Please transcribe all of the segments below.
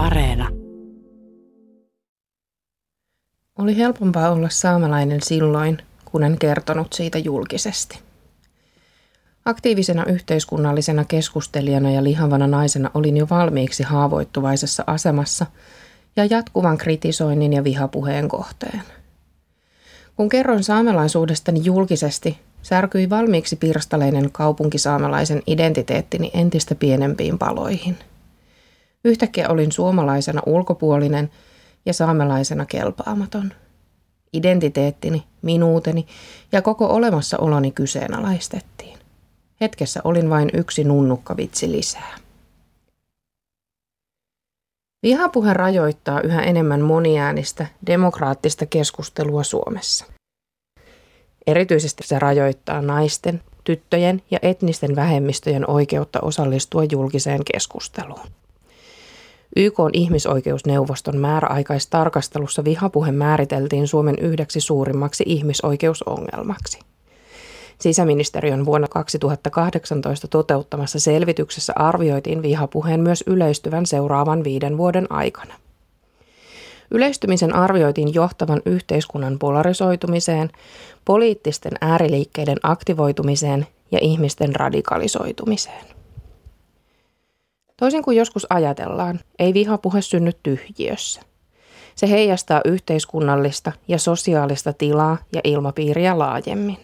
Areena. Oli helpompaa olla saamelainen silloin, kun en kertonut siitä julkisesti. Aktiivisena yhteiskunnallisena keskustelijana ja lihavana naisena olin jo valmiiksi haavoittuvaisessa asemassa ja jatkuvan kritisoinnin ja vihapuheen kohteen. Kun kerroin saamelaisuudestani julkisesti, särkyi valmiiksi pirstaleinen kaupunkisaamelaisen identiteettini entistä pienempiin paloihin. Yhtäkkiä olin suomalaisena ulkopuolinen ja saamelaisena kelpaamaton. Identiteettini, minuuteni ja koko olemassaoloni kyseenalaistettiin. Hetkessä olin vain yksi nunnukkavitsi lisää. Vihapuhe rajoittaa yhä enemmän moniäänistä, demokraattista keskustelua Suomessa. Erityisesti se rajoittaa naisten, tyttöjen ja etnisten vähemmistöjen oikeutta osallistua julkiseen keskusteluun. YK on ihmisoikeusneuvoston määräaikaistarkastelussa vihapuhe määriteltiin Suomen yhdeksi suurimmaksi ihmisoikeusongelmaksi. Sisäministeriön vuonna 2018 toteuttamassa selvityksessä arvioitiin vihapuheen myös yleistyvän seuraavan viiden vuoden aikana. Yleistymisen arvioitiin johtavan yhteiskunnan polarisoitumiseen, poliittisten ääriliikkeiden aktivoitumiseen ja ihmisten radikalisoitumiseen. Toisin kuin joskus ajatellaan, ei vihapuhe synny tyhjiössä. Se heijastaa yhteiskunnallista ja sosiaalista tilaa ja ilmapiiriä laajemmin.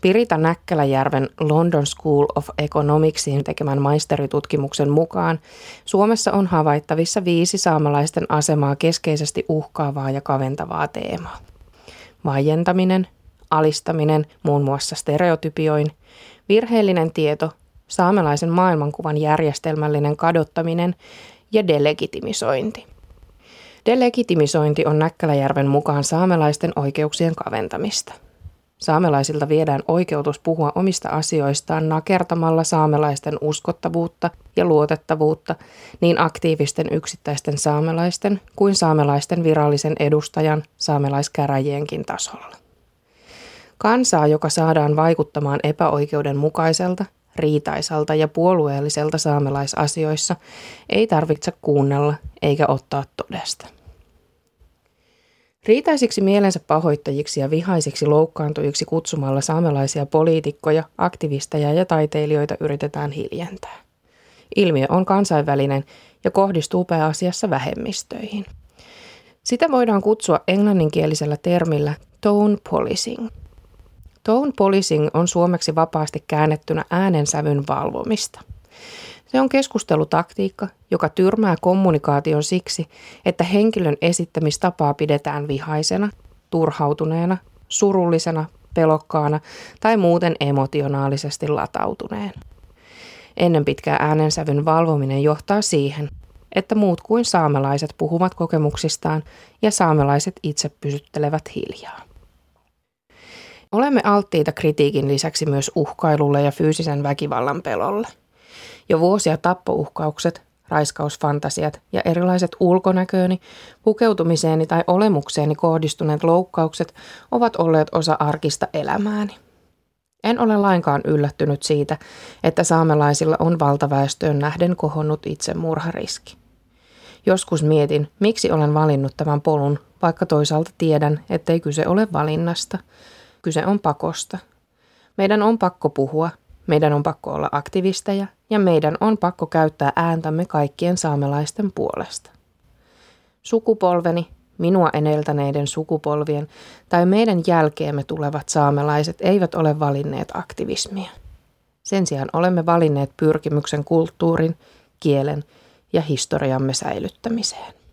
Pirita Näkkäläjärven London School of Economicsin tekemän maisteritutkimuksen mukaan Suomessa on havaittavissa viisi saamalaisten asemaa keskeisesti uhkaavaa ja kaventavaa teemaa. Vaientaminen, alistaminen muun muassa stereotypioin, virheellinen tieto, saamelaisen maailmankuvan järjestelmällinen kadottaminen ja delegitimisointi. Delegitimisointi on Näkkäläjärven mukaan saamelaisten oikeuksien kaventamista. Saamelaisilta viedään oikeutus puhua omista asioistaan nakertamalla saamelaisten uskottavuutta ja luotettavuutta niin aktiivisten yksittäisten saamelaisten kuin saamelaisten virallisen edustajan saamelaiskäräjienkin tasolla. Kansaa, joka saadaan vaikuttamaan epäoikeudenmukaiselta, riitaisalta ja puolueelliselta saamelaisasioissa, ei tarvitse kuunnella eikä ottaa todesta. Riitaisiksi mielensä pahoittajiksi ja vihaisiksi loukkaantujiksi kutsumalla saamelaisia poliitikkoja, aktivisteja ja taiteilijoita yritetään hiljentää. Ilmiö on kansainvälinen ja kohdistuu pääasiassa vähemmistöihin. Sitä voidaan kutsua englanninkielisellä termillä tone policing. Tone policing on suomeksi vapaasti käännettynä äänensävyn valvomista – se on keskustelutaktiikka, joka tyrmää kommunikaation siksi, että henkilön esittämistapaa pidetään vihaisena, turhautuneena, surullisena, pelokkaana tai muuten emotionaalisesti latautuneen. Ennen pitkää äänensävyn valvominen johtaa siihen, että muut kuin saamelaiset puhuvat kokemuksistaan ja saamelaiset itse pysyttelevät hiljaa. Olemme alttiita kritiikin lisäksi myös uhkailulle ja fyysisen väkivallan pelolle – jo vuosia tappouhkaukset, raiskausfantasiat ja erilaiset ulkonäkööni, pukeutumiseeni tai olemukseeni kohdistuneet loukkaukset ovat olleet osa arkista elämääni. En ole lainkaan yllättynyt siitä, että saamelaisilla on valtaväestöön nähden kohonnut itsemurhariski. Joskus mietin, miksi olen valinnut tämän polun, vaikka toisaalta tiedän, ettei kyse ole valinnasta. Kyse on pakosta. Meidän on pakko puhua, meidän on pakko olla aktivisteja ja meidän on pakko käyttää ääntämme kaikkien saamelaisten puolesta. Sukupolveni, minua eneltäneiden sukupolvien tai meidän jälkeemme tulevat saamelaiset eivät ole valinneet aktivismia. Sen sijaan olemme valinneet pyrkimyksen kulttuurin, kielen ja historiamme säilyttämiseen.